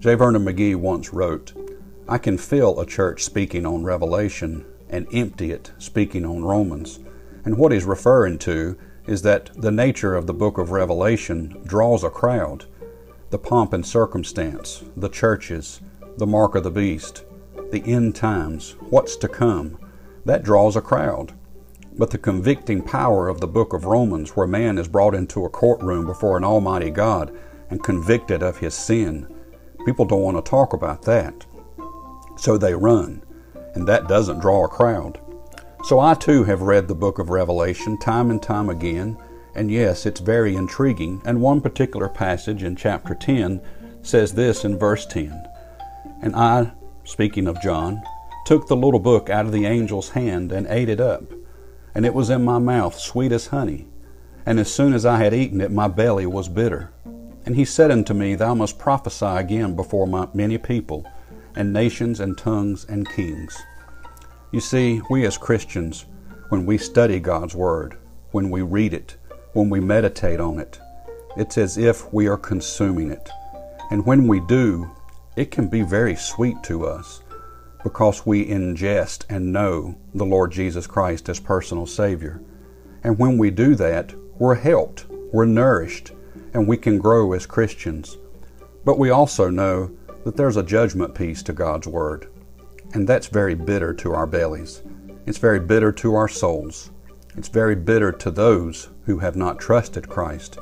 J. Vernon McGee once wrote, I can fill a church speaking on Revelation and empty it speaking on Romans. And what he's referring to is that the nature of the book of Revelation draws a crowd. The pomp and circumstance, the churches, the mark of the beast, the end times, what's to come, that draws a crowd. But the convicting power of the book of Romans, where man is brought into a courtroom before an almighty God and convicted of his sin, people don't want to talk about that. So they run, and that doesn't draw a crowd. So I too have read the book of Revelation time and time again, and yes, it's very intriguing. And one particular passage in chapter 10 says this in verse 10 And I, speaking of John, took the little book out of the angel's hand and ate it up. And it was in my mouth sweet as honey. And as soon as I had eaten it, my belly was bitter. And he said unto me, Thou must prophesy again before my, many people, and nations, and tongues, and kings. You see, we as Christians, when we study God's Word, when we read it, when we meditate on it, it's as if we are consuming it. And when we do, it can be very sweet to us because we ingest and know the Lord Jesus Christ as personal Savior. And when we do that, we're helped, we're nourished, and we can grow as Christians. But we also know that there's a judgment piece to God's Word. And that's very bitter to our bellies. It's very bitter to our souls. It's very bitter to those who have not trusted Christ.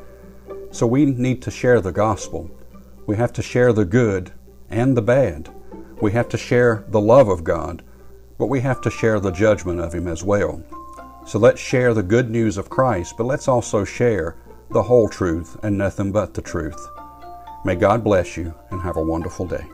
So we need to share the gospel. We have to share the good and the bad. We have to share the love of God, but we have to share the judgment of Him as well. So let's share the good news of Christ, but let's also share the whole truth and nothing but the truth. May God bless you and have a wonderful day.